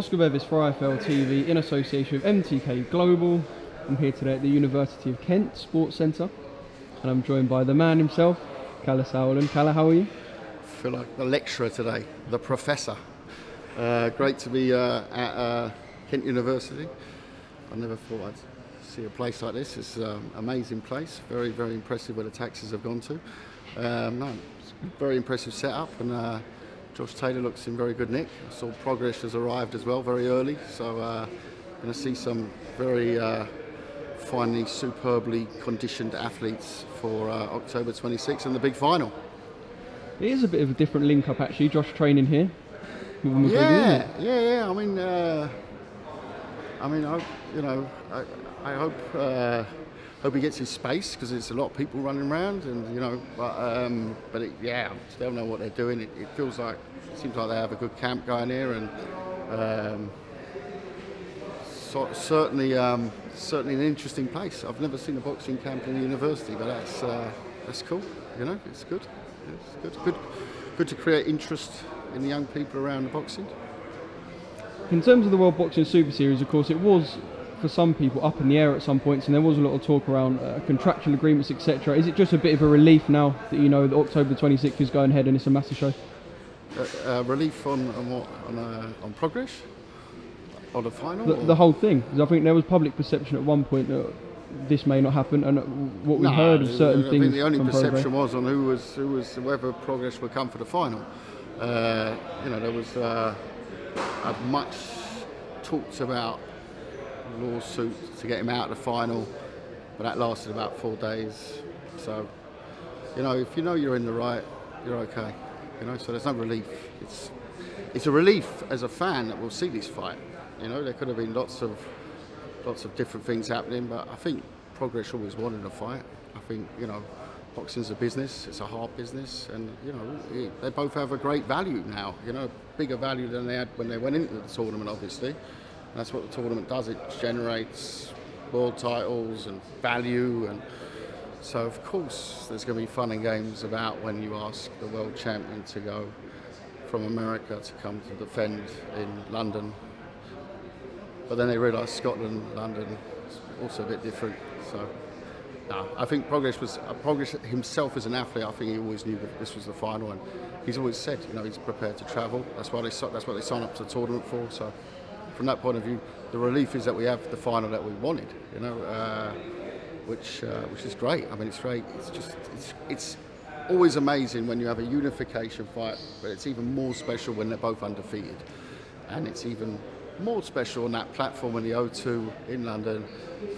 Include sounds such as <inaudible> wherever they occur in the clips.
Oscar Bevis for IFL TV in association with MTK Global. I'm here today at the University of Kent Sports Centre and I'm joined by the man himself, Kalle Sauerland. Kalle, how are you? I feel like the lecturer today, the professor. Uh, great to be uh, at uh, Kent University. I never thought I'd see a place like this. It's an amazing place, very, very impressive where the taxis have gone to. Um, no, very impressive setup and uh, Josh Taylor looks in very good nick. I saw Prograis has arrived as well very early, so uh, going to see some very uh, finely, superbly conditioned athletes for uh, October 26 and the big final. It is a bit of a different link up actually, Josh training here. Yeah, yeah, yeah. I mean, uh, I mean, I, you know, I, I hope uh, hope he gets his space because there's a lot of people running around, and you know, but um, but it, yeah, they don't know what they're doing. It, it, feels like seems like they have a good camp going here, and um, so, certainly um, certainly an interesting place. I've never seen a boxing camp in a university, but that's uh, that's cool. You know, it's good. It's good. Good. Good to create interest in the young people around the boxing. In terms of the World Boxing Super Series, of course, it was for some people up in the air at some points, and there was a lot of talk around uh, contractual agreements, etc. Is it just a bit of a relief now that you know that October 26th is going ahead and it's a massive show? Uh, uh, relief on, on what on, uh, on Prograis on the final. The, the whole thing, because I think there was public perception at one point that this may not happen, and what we no, heard of certain I things. Think the only perception was on who was who was whether Prograis would come for the final. Uh, you know, there was uh, much talked about lawsuit to get him out of the final, but that lasted about four days. So, you know, if you know you're in the right, you're okay. You know, so there's no relief. It's it's a relief as a fan that we'll see this fight. You know, there could have been lots of lots of different things happening, but I think Prograis always wanted a fight. I think you know, boxing's a business. It's a hard business, and you know, they both have a great value now. You know, bigger value than they had when they went into the tournament, obviously. That's what the tournament does. It generates world titles and value, and so of course there's going to be fun and games about when you ask the world champion to go from America to come to defend in London. But then they realise Scotland, London, is also a bit different. So. No, I think Prograis was uh, Prograis himself as an athlete. I think he always knew that this was the final, and he's always said, you know, he's prepared to travel. That's why they that's what they signed up to the tournament for. So from that point of view, the relief is that we have the final that we wanted, you know, uh, which uh, which is great. I mean, it's great. It's just it's it's always amazing when you have a unification fight, but it's even more special when they're both undefeated, and it's even more special on that platform in the O2 in London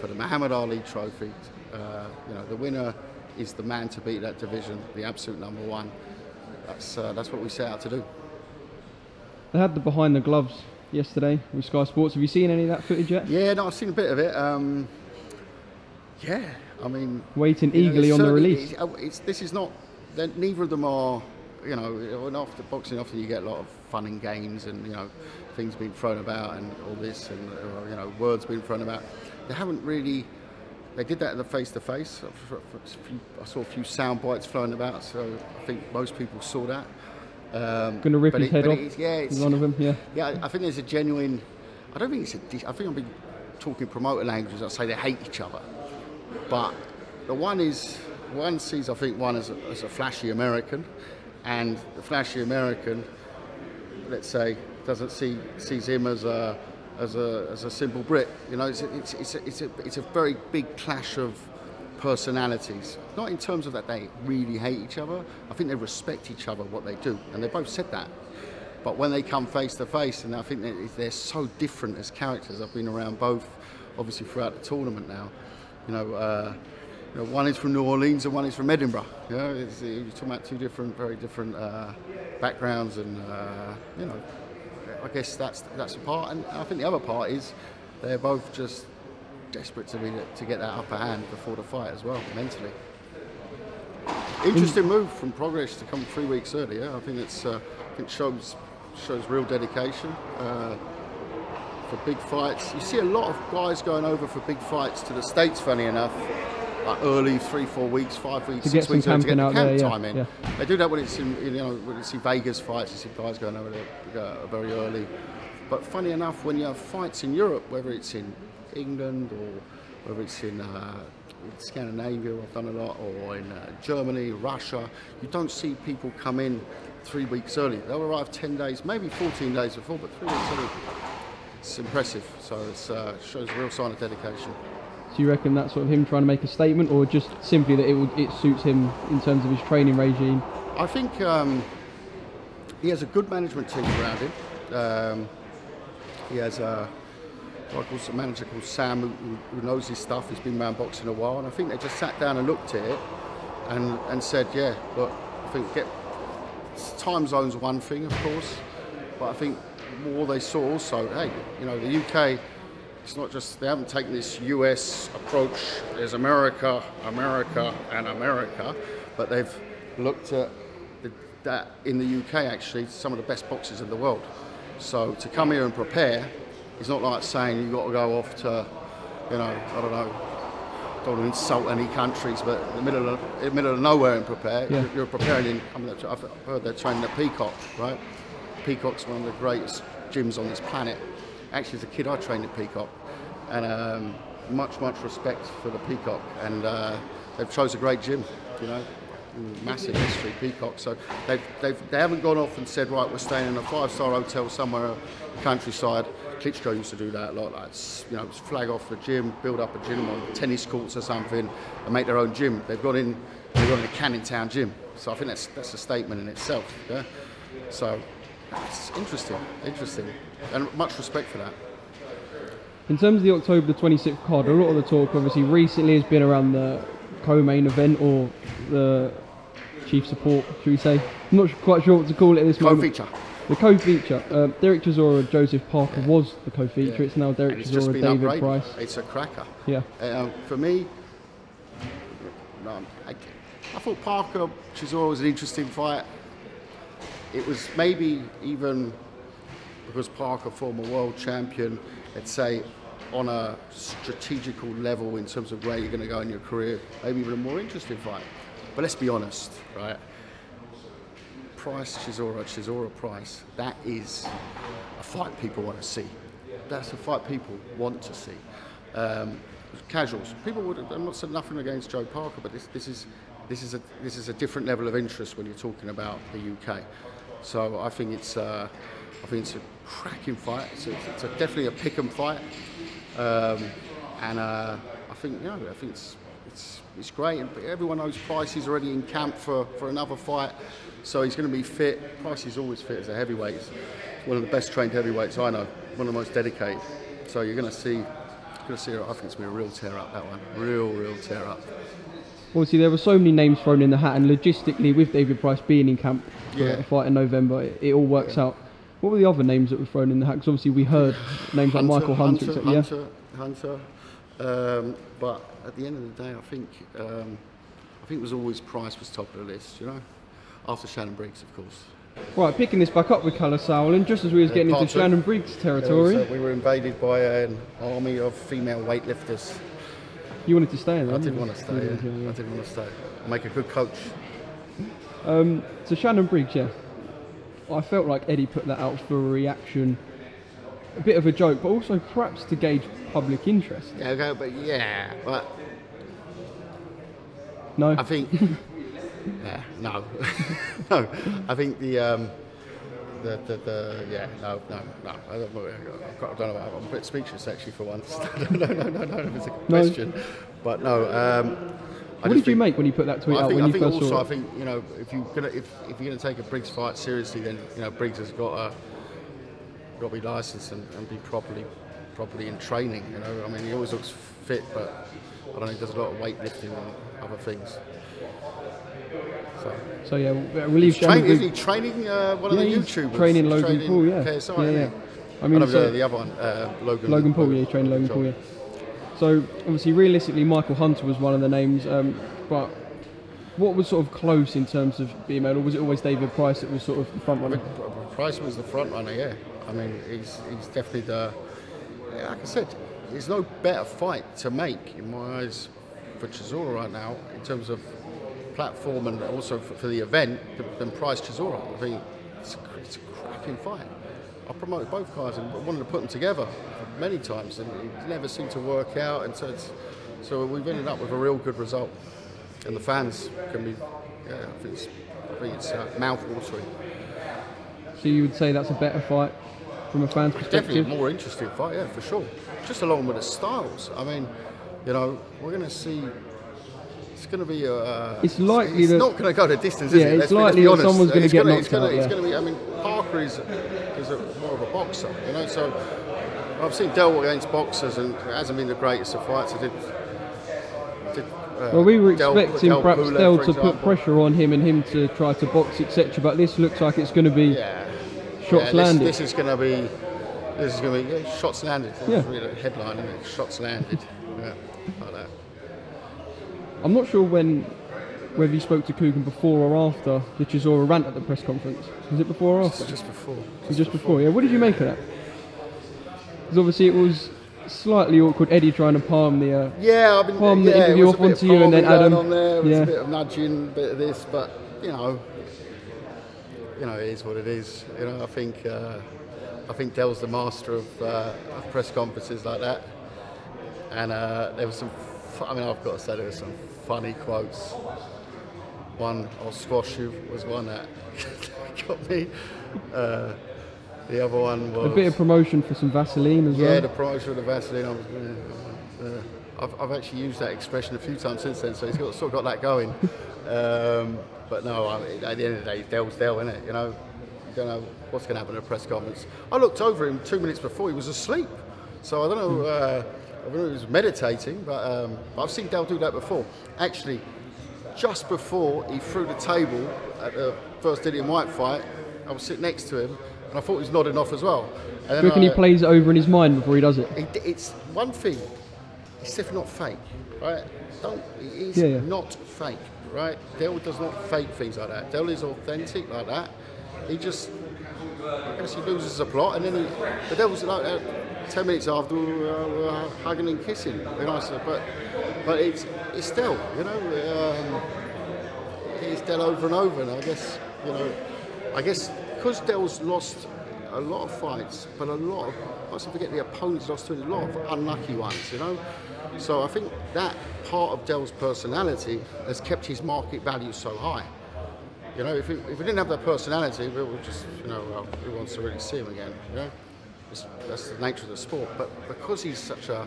for the Muhammad Ali Trophy. Uh, you know, the winner is the man to beat that division, the absolute number one. That's uh, that's what we set out to do. They had the behind the gloves yesterday with Sky Sports. Have you seen any of that footage yet? Yeah, no, I've seen a bit of it. Um, yeah, I mean, waiting eagerly know, on the release. It's, it's, this is not. Neither of them are. You know, after boxing, often you get a lot of fun and games, and you know, things being thrown about, and all this, and you know, words being thrown about. They haven't really. They did that in the face to face. I saw a few sound bites flowing about, so I think most people saw that. Um, Going to rip his it, head off. It's, yeah, it's, one of them. Yeah. Yeah, I think there's a genuine. I don't think it's a. I think been talking promoter languages. I say they hate each other, but the one is one sees I think one as a, as a flashy American, and the flashy American, let's say, doesn't see sees him as a as a as a simple Brit. You know, it's it's it's a, it's a, it's a very big clash of personalities. Not in terms of that they really hate each other. I think they respect each other, what they do, and they both said that. But when they come face to face, and I think they're so different as characters. I've been around both, obviously throughout the tournament now. You know, uh, you know one is from New Orleans and one is from Edinburgh. You know, it's, you're talking about two different, very different uh, backgrounds, and uh, you know, I guess that's that's a part. And I think the other part is they're both just desperate to, be, to get that upper hand before the fight as well, mentally. Interesting move from Prograis to come three weeks earlier. I think it's uh, I think shows shows real dedication uh, for big fights. You see a lot of guys going over for big fights to the states. Funny enough, like early three, four weeks, five weeks, to six weeks to get the camp there, time yeah, in. Yeah. They do that when it's in you know when you see Vegas fights. You see guys going over there uh, very early But funny enough, when you have fights in Europe, whether it's in England or whether it's in, uh, Scandinavia, I've done a lot, or in uh, Germany, Russia, you don't see people come in three weeks early. They'll arrive 10 days, maybe 14 days before, but three weeks early. It's impressive. So it uh, shows a real sign of dedication. Do you reckon that's sort of him trying to make a statement, or just simply that it would, it suits him in terms of his training regime? I think um, he has a good management team around him. Um, he has a, a manager called Sam who, who, knows his stuff. He's been around boxing a while, and I think they just sat down and looked at it and, and said, "Yeah, look, I think get time zone's one thing, of course, but I think more they saw also, hey, you know, the UK." It's not just they haven't taken this US approach. There's America, America, and America, but they've looked at the, that in the UK actually some of the best boxes in the world. So to come here and prepare it's not like saying you've got to go off to, you know, I don't know, don't want to insult any countries, but in the middle of, the middle of nowhere and prepare. Yeah. You're, preparing in, I mean, I've heard they're training at Peacock, right? Peacock's one of the greatest gyms on this planet. Actually, as a kid, I trained at Peacock, and um, much, much respect for the Peacock, and uh, they've chose a great gym, you know massive history, Peacock. So they've, they've, they haven't gone off and said, right, we're staying in a five-star hotel somewhere countryside. Klitschko used to do that a lot, like, you know, flag off the gym, build up a gym on tennis courts or something, and make their own gym. They've got in, they've got in a Canning Town gym. So I think that's, that's a statement in itself. Yeah? So it's interesting, interesting, and much respect for that. In terms of the October the 26th card, a lot of the talk obviously recently has been around the co-main event or the chief support, should we say? I'm not quite sure what to call it at this co-feature. moment. The co-feature. Uh, Dereck Chisora, Joseph Parker yeah. was the co-feature. Yeah. It's now Dereck Chisora, David upgraded. Price. It's a cracker. Yeah. Uh, for me, no, I, I thought Parker Chisora was an interesting fight. It was maybe even because Parker, former world champion, let's say on a strategical level in terms of where you're going to go in your career, maybe even a more interesting fight. But let's be honest, right? Price, Chisora, Chisora Price, that is a fight people want to see. That's a fight people want to see. Um, casuals, people would. I'm not saying nothing against Joe Parker, but this, this is this is a this is a different level of interest when you're talking about the UK. So I think it's uh, I think it's a cracking fight. It's, a, it's a, definitely a pick 'em fight. Um, and uh, I think, yeah, I think it's, it's, it's great. And everyone knows Price is already in camp for, for another fight, so he's going to be fit. Price is always fit as a heavyweight. He's one of the best trained heavyweights I know, one of the most dedicated. So you're going to see, going to see. I think it's going to be a real tear up that one, real, real tear up. Obviously, there were so many names thrown in the hat, and logistically, with David Price being in camp for yeah. a fight in November, it, it all works yeah. out. What were the other names that were thrown in the hat? Because obviously we heard <sighs> names Hunter, like Michael Hunter, Hunter, yeah. Hunter, Hunter. Um, but at the end of the day, I think um, I think it was always Price was top of the list. You know, after Shannon Briggs, of course. Right, picking this back up with Kalle Sauerland, just as we was getting into. Shannon Briggs territory. Was, uh, we were invaded by an army of female weightlifters. You wanted to stay in I didn't want to stay, yeah. Yeah, yeah. I didn't want to stay. Make a good coach. Um, so Shannon Briggs, yeah. I felt like Eddie put that out for a reaction, a bit of a joke, but also perhaps to gauge public interest. Yeah, okay, but yeah, but no, I think <laughs> yeah, no, <laughs> no, I think the. Um, the, the, the, yeah, no, no, no. I don't, I don't know. I'm a bit speechless actually for once. <laughs> no, no, no, no, no. It's a question, but no. Um, what did you make when you put that tweet I out? Think, when I you think first also, saw I think you know, if you're gonna if, if you're gonna take a Briggs fight seriously, then you know Briggs has got to got to be licensed and, and be properly properly in training. You know, I mean, he always looks fit, but I don't know, he does a lot of weightlifting and other things. So, so yeah, leave Train, Is he training uh, one yeah, of the YouTubers? Training Logan training Paul, yeah. KSI, yeah, yeah. I mean, so the other one, uh, Logan. Logan Paul, yeah, training Logan Paul, yeah. So obviously, realistically, Michael Hunter was one of the names, um, but what was sort of close in terms of being made, or was it always David Price that was sort of the front runner? Price was the front runner, yeah. I mean, he's, he's definitely the. Like I said, there's no better fight to make in my eyes for Chisora right now in terms of platform and also for, for the event than Price Chisora. I think it's a, it's a cracking fight. I promoted both guys and wanted to put them together many times, and it never seemed to work out. And so, it's, so we've ended up with a real good result, and the fans can be, yeah, I think it's, I think it's uh, mouth-watering. So you would say that's a better fight from a fan's Definitely perspective? a more interesting fight, yeah, for sure. Just along with the styles. I mean, you know, we're going to see. It's going to be. Uh, It's likely it's that- not going to go the distance, is Yeah, it? it's Let's likely be that someone's gonna get gonna- it's knocked gonna- out, It's going to be. I mean, Parker is is a, more of a boxer, you know. So I've seen Del against boxers, and it hasn't been the greatest of fights. I did. did uh, Well, we were Del- expecting Del perhaps for to put pressure on him and him to try to box, etc. But this looks like it's going to be Yeah. shots yeah, landed. This is going to be. This is going to be yeah, shots landed. That's Yeah. headline, isn't it? Shots landed. yeah, like that. I'm not sure when whether you spoke to Kugan before or after the Chisora rant at the press conference. Was it before or after? Just before. Just, before, yeah. What did you make of that? Because obviously it was slightly awkward. Eddie trying to palm the. Uh, Yeah, I've been Palm the yeah, interview off onto you and then Adam. On there. It was Yeah. a bit of nudging, a bit of this, but you know, you know, it is what it is. You know, I think uh, I think Dell's the master of, uh, of press conferences like that, and uh, there was some. I mean, I've got to say there were some funny quotes. One, "I'll squash you," was one that <laughs> got me. Uh, the other one was a bit of promotion for some Vaseline as yeah, well. Yeah, the price for the Vaseline. I was, uh, I've, I've actually used that expression a few times since then, so it's got, sort of got that going. Um, but no, I, at the end of the day, Dell's Dell, isn't it? You know, you don't know what's going to happen at press conference. I looked over him two minutes before he was asleep, so I don't know. Uh, I don't know if he was meditating, but um, I've seen Dell do that before. Actually, just before he threw the table at the first Dillian Whyte fight, I was sitting next to him, and I thought he was nodding off as well. And Do you reckon he plays it over in his mind before he does it? it, it's one thing. It's definitely not fake, right? Don't. It is Yeah, yeah. not fake, right? Dell does not fake things like that. Dell is authentic like that. He just, I guess he loses the plot, and then he, the Devils like uh, ten minutes after uh, were hugging and kissing. You know, so, but but it's it's Dell, you know. Um, it's Dell over and over, and I guess you know, I guess because Dell's lost a lot of fights, but a lot of let's not forget the opponents lost to a lot of unlucky ones, you know. So I think that part of Dell's personality has kept his market value so high. You know, if we, if he didn't have that personality, we would just, you know, well, who wants to really see him again? You know, it's, that's the nature of the sport. But because he's such a,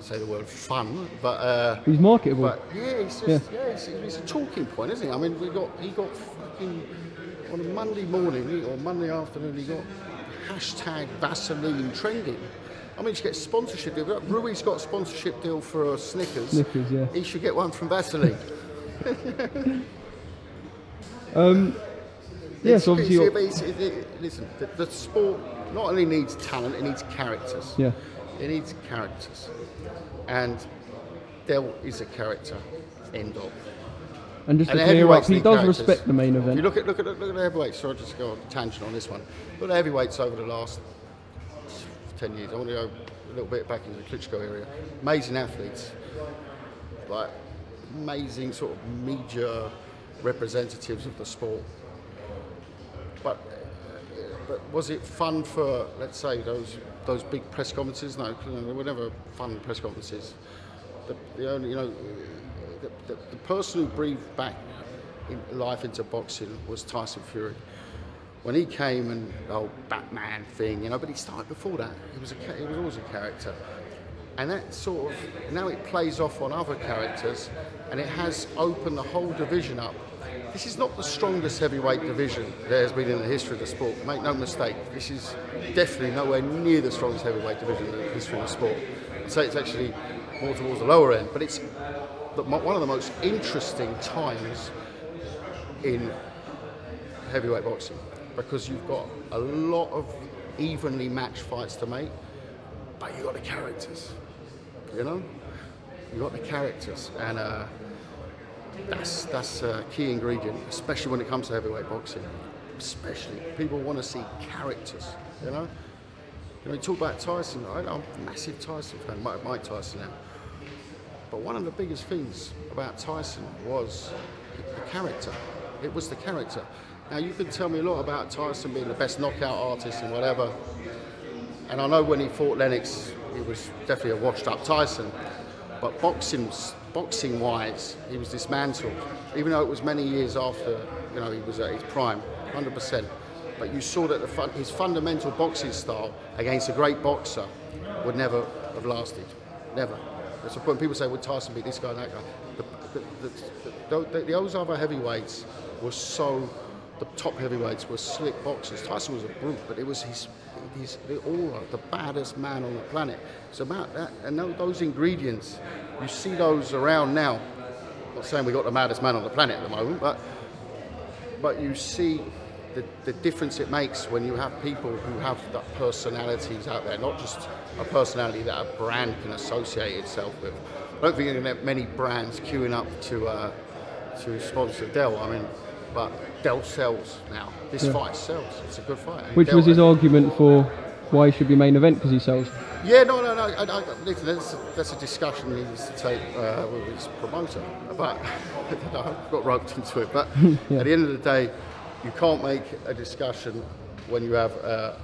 say the word fun, but uh, He's marketable. but yeah, it's just Yeah. yeah, it's, it's a talking point, isn't he? I mean, we got he got fucking on a Monday morning or Monday afternoon he got hashtag Vaseline trending. I mean, he should get sponsorship deal. Ruiz got a sponsorship deal for uh, Snickers. Snickers, yeah. He should get one from Vaseline. <laughs> <laughs> Um, yes, It's- obviously. it's- it's- it- it- listen, the, the sport not only needs talent, it needs characters. Yeah. It needs characters. And Dell is a character. End of. And just to And the clear up, he does characters. respect the main If you look at look at look at the heavyweights. Sorry, just go on a tangent on this one. Look at the heavyweights over the last ten years. I want to go a little bit back into the Klitschko area. Amazing athletes, like amazing sort of media representatives of the sport. But but was it fun for let's say those those big press conferences? No, they were never fun press conferences. The, the only you know the, the, the person who breathed back in life into boxing was Tyson Fury. When he came and the whole Batman thing, you know, but he started before that. He was a he was always a character, and that sort of now it plays off on other characters, and it has opened the whole division up. This is not the strongest heavyweight division there has been in the history of the sport. Make no mistake, this is definitely nowhere near the strongest heavyweight division in the history of the sport. I'd say it's actually more towards the lower end, but it's one of the most interesting times in heavyweight boxing because you've got a lot of evenly matched fights to make, but you've got the characters. You know, you've got the characters, and uh, that's that's a key ingredient, especially when it comes to heavyweight boxing. Especially, people want to see characters. You know, you know, you talk about Tyson. right? I'm a massive Tyson fan, Mike, Tyson now. But one of the biggest things about Tyson was the character. It was the character. Now you can tell me a lot about Tyson being the best knockout artist and whatever. And I know when he fought Lennox, he was definitely a washed-up Tyson. But boxing, boxing wise, he was dismantled. Even though it was many years after, you know, he was at his prime, 100%. But you saw that fun, his fundamental boxing style against a great boxer would never have lasted. Never. That's the point. People say, would Tyson beat this guy and that guy? The, the, the, the, those other heavyweights were so, the top heavyweights were slick boxers. Tyson was a brute, but it was his, his the aura, the baddest man on the planet. It's about that. And those ingredients, you see those around now. I'm not saying we got the maddest man on the planet at the moment, but but you see the, the difference it makes when you have people who have that personalities out there, not just a personality that a brand can associate itself with. I don't think you're going to have many brands queuing up to uh, to sponsor Dell. I mean, but Dell sells now. This yeah. fight sells. It's a good fight. Which was his argument for why he should be main event because he sells. Yeah, no, no, no. I, I, listen, that's, a, that's a discussion he needs to take uh, with his promoter. But <laughs> I got roped into it. But <laughs> yeah. at the end of the day, you can't make a discussion when you have uh,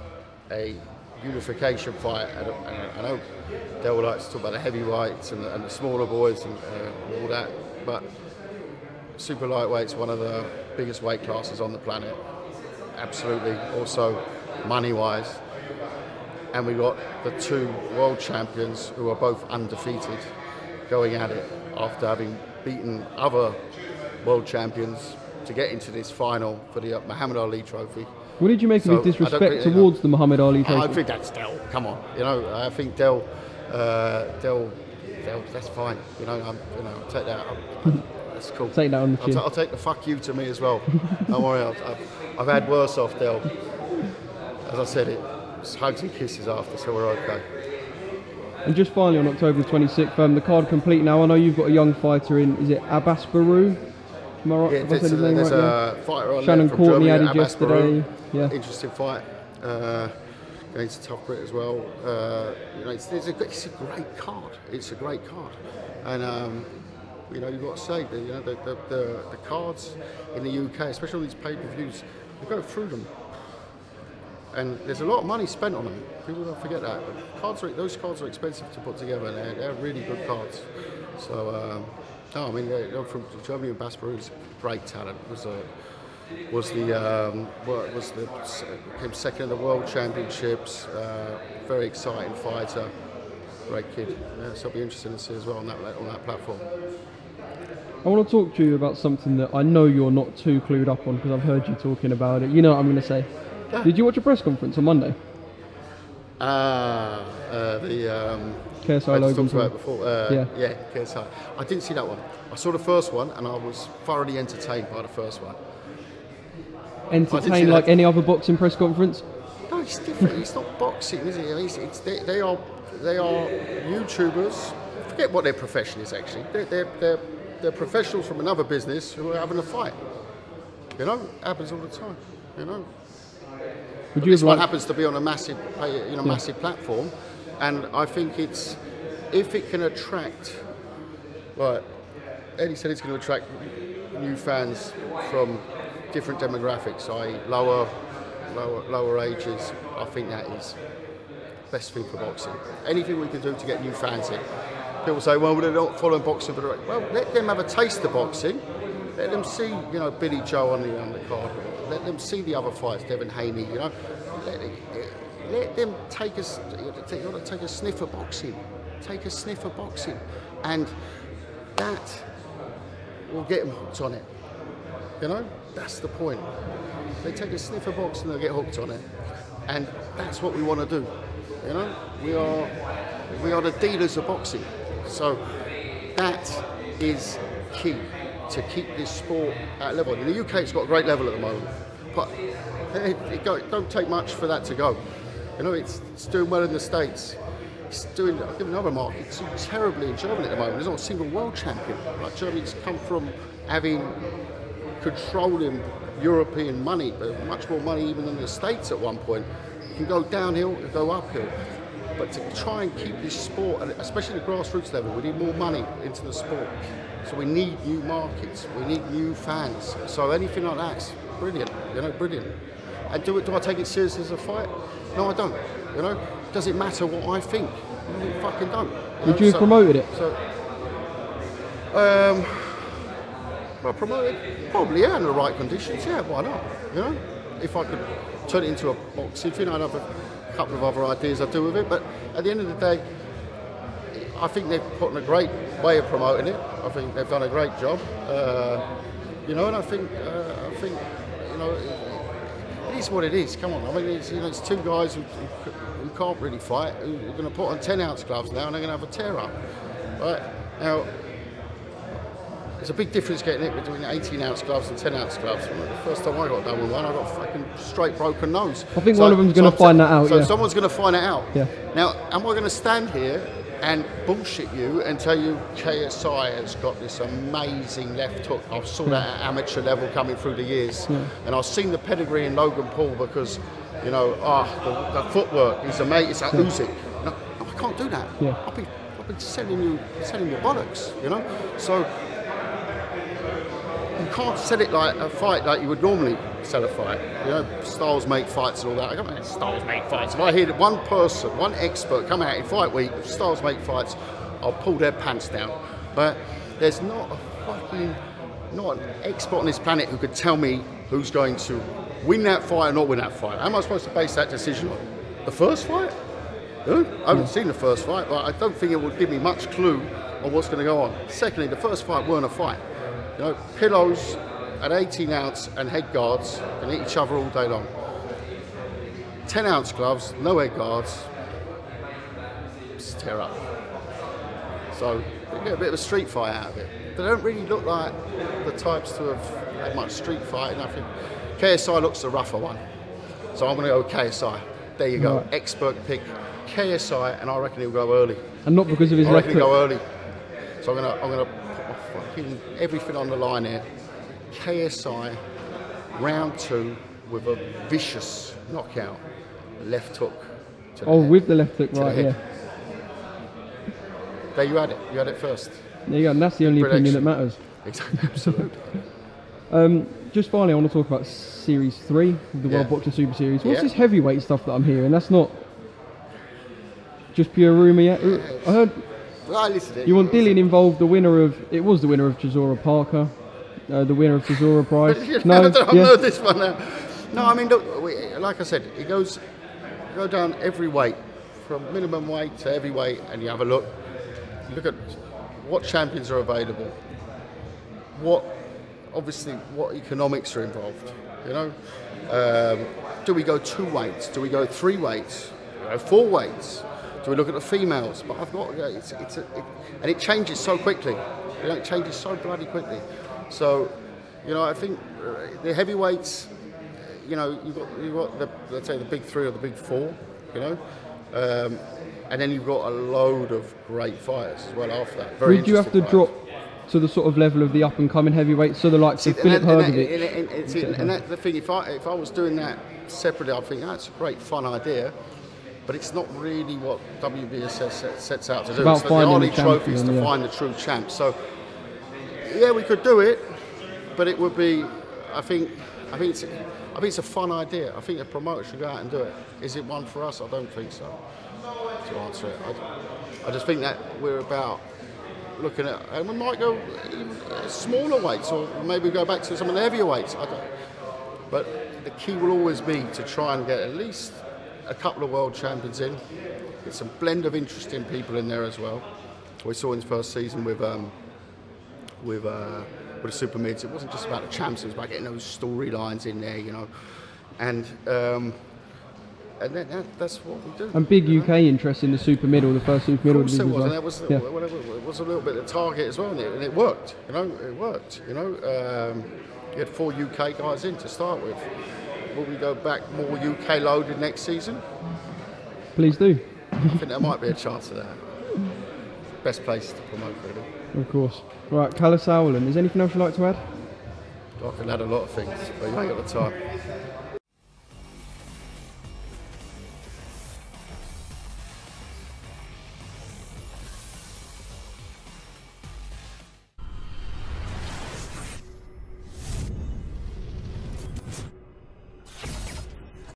a unification fight. And, I know Dell likes to talk about the heavyweights and the, and the smaller boys and uh, all that, but super lightweight's one of the biggest weight classes on the planet. Absolutely. Also, money-wise, and we got the two world champions who are both undefeated going at it after having beaten other world champions to get into this final for the uh, Muhammad Ali Trophy. What did you make so of his disrespect towards the Muhammad Ali Trophy? I think that's Dell. Come on, you know. I think Dell, uh, Dell, Dell. That's fine. You know, I'm, you know, I'll take that. <laughs> That's cool. Take that on the chin. I'll, I'll, take the fuck you to me as well. Don't worry. I've, I've, I've, had worse off Dell. As I said, it hugs and kisses after, so we're okay. And just finally on October 26th, um, the card complete now. I know you've got a young fighter in. Is it Abass Baraou? Am I right? Yeah, there's, a, there's right a fighter on Shannon Courtney Germany, added yesterday. Yeah. Interesting fight. Uh, against Tough Grit as well. Uh, you know, it's, it's, a, it's, a, great card. It's a great card, and um, you know you've got to say that you know the, the, the, the cards in the UK, especially these pay-per-views, you go through them, and there's a lot of money spent on them. People don't forget that. But cards are, those cards are expensive to put together, and they're, they're really good cards. So. Um, no, I mean, they're from Germany and Bass is great talent. Was a was the um, was the came second in the world championships. Uh, very exciting fighter, great kid. Yeah, so it'll be interesting to see as well on that on that platform. I want to talk to you about something that I know you're not too clued up on because I've heard you talking about it. You know what I'm going to say. Yeah. Did you watch a press conference on Monday? Ah, uh, the um, KSI Logan. talked about before. Uh, yeah, yeah, KSI. I didn't see that one. I saw the first one, and I was thoroughly entertained by the first one. Entertained like that. any other boxing press conference? No, it's different. it's not boxing, is it? It's, it's, they, they, are they are YouTubers. Forget what their profession is actually. They're, they're, they're, they're professionals from another business who are having a fight. You know, it happens all the time. You know. Would you this one happens to be on a massive, you know, yeah. massive platform and I think it's if it can attract, like Eddie said, it's going to attract new fans from different demographics, i.e., lower, lower, lower ages. I think that is best thing for boxing. Anything we can do to get new fans in. People say, well, they're not following boxing, but well, let them have a taste of boxing. Let them see, you know, Billy Joe on the on the card. Let them see the other fights, Devin Haney. You know, let, eh, let them take us. You got to take a sniff of boxing. Take a sniff of boxing, and that will get them hooked on it. You know, that's the point. They take a sniff of boxing, they'll get hooked on it, and that's what we want to do. You know, we are we are the dealers of boxing, so that is key to keep this sport at level. In the UK, it's got a great level at the moment, but it, it, don't take much for that to go. You know, it's, it's doing well in the States. It's doing, I'll give another mark, it's doing terribly in Germany at the moment. There's not a single world champion. Germany's come from having controlling European money, but much more money even than the States at one point. You can go downhill, go uphill. But to try and keep this sport, especially the grassroots level, we need more money into the sport. So we need new markets, we need new fans. So anything like that's brilliant. You know, brilliant. And do it? Do I take it seriously as a fight? No, I don't. You know, does it matter what I think? No, it fucking don't. Would know, you have so- promoted it? So, um, well, promoted probably yeah, in the right conditions. Yeah, why not? You know, if I could turn it into a boxing thing, I'd have a couple of other ideas I'd do with it. But at the end of the day, I think they've put in a great way of promoting it. I think they've done a great job. Uh, you know, and I think uh, I think you know it is what it is. Come on, I mean, it's, you know, it's two guys who, who, who can't really fight who are going to put on ten ounce gloves now, and they're going to have a tear up. Right now, there's a big difference getting it between 18 ounce gloves and 10 ounce gloves. The first time I got done with one, I got a fucking straight broken nose. I think one of them's gonna find t- that out, So yeah. someone's going to find it out. Yeah. Now, am I going to stand here and bullshit you and tell you KSI has got this amazing left hook? I saw that at amateur level coming through the years, Yeah. and I've seen the pedigree in Logan Paul because, you know, ah, the, the footwork is amazing. It's like Usyk. No, no, I can't do that. Yeah. I've been, I've been selling you, selling you bollocks, you know. So can't sell it like a fight like you would normally sell a fight. You know, styles make fights and all that. I don't styles make fights. If I hear that one person, one expert come out in fight week, if styles make fights, I'll pull their pants down. But there's not a fucking, not an expert on this planet who could tell me who's going to win that fight or not win that fight. How am I supposed to base that decision on? The first fight? No, I haven't hmm. seen the first fight, but I don't think it would give me much clue on what's going to go on. Secondly, the first fight weren't a fight. You know, pillows at 18 ounce and head guards can hit each other all day long. 10 ounce gloves, no head guards, just tear up. So you get a bit of a street fight out of it. They don't really look like the types to have had much street fighting. I think KSI looks the rougher one. So I'm going to go KSI. There you go. Right. Expert pick KSI, and I reckon he'll go early. And not because of his I reckon he'll go early. So I'm going to I'm going to fucking everything on the line here. KSI, round two, with a vicious knockout, left hook. to the Oh, head. with the left hook, the right? Yeah. There you had it. You had it first. There you go. And that's the only opinion that matters. Exactly. Absolutely. <laughs> Um, just finally, I want to talk about Series Three the World Boxing Super Series. What's Yeah. this heavyweight stuff that I'm hearing? That's not just pure rumour yet. I heard you want Dillian involved. The winner of it was the winner of Chisora Parker, uh, the winner of Chisora Price. <laughs> I've No, yeah. heard this one now. No, I mean, look, we, like I said, it goes go down every weight, from minimum weight to every heavyweight, and you have a look. Look at what champions are available, what obviously what economics are involved. You know, um, do we go two weights? Do we go three weights? You know, four weights? Do we look at the females? But I've got it's, it's a, it, and it changes so quickly. You know, it changes so bloody quickly. So, you know, I think uh, the heavyweights. You know, you've got you've got the let's say the big three or the big four. You know. Um, and then you've got a load of great fighters as well after that. Very Would you have to fighters. drop to the sort of level of the up and coming heavyweights, so the likes of See, Philip and that- and that- and- and- and- that's the thing. If I if I was doing that separately, I'd think that's a great fun idea, but it's not really what WBSS set- sets out to do. about It's the finding only the trophies champion, to yeah. find the true champ. So yeah, we could do it, but it would be. I think. I think it's. I think it's a fun idea. I think the promoter should go out and do it. Is it one for us? I don't think so. To answer it, I, I just think that we're about looking at, and we might go smaller weights, or maybe go back to some of the heavier weights. I don't, but the key will always be to try and get at least a couple of world champions in. Get some blend of interesting people in there as well. We saw in his first season with um, with uh, with the super mids. It wasn't just about the champs; it was about getting those storylines in there, you know. And um, and that, that, that's what we do. And big you know? UK interest in the super middle, the first super Of middle course it was, as and well. that was yeah. whatever, it was a little bit the target as well, and it, and it worked. You know, it worked. You know, um, you had four UK guys in to start with. Will we go back more UK loaded next season? Please do, I think there might be a chance of that. Best place to promote, really. of course. Right, Kalle Sauerland, is anything else you'd like to add? I can add a lot of things, but you ain't got the time.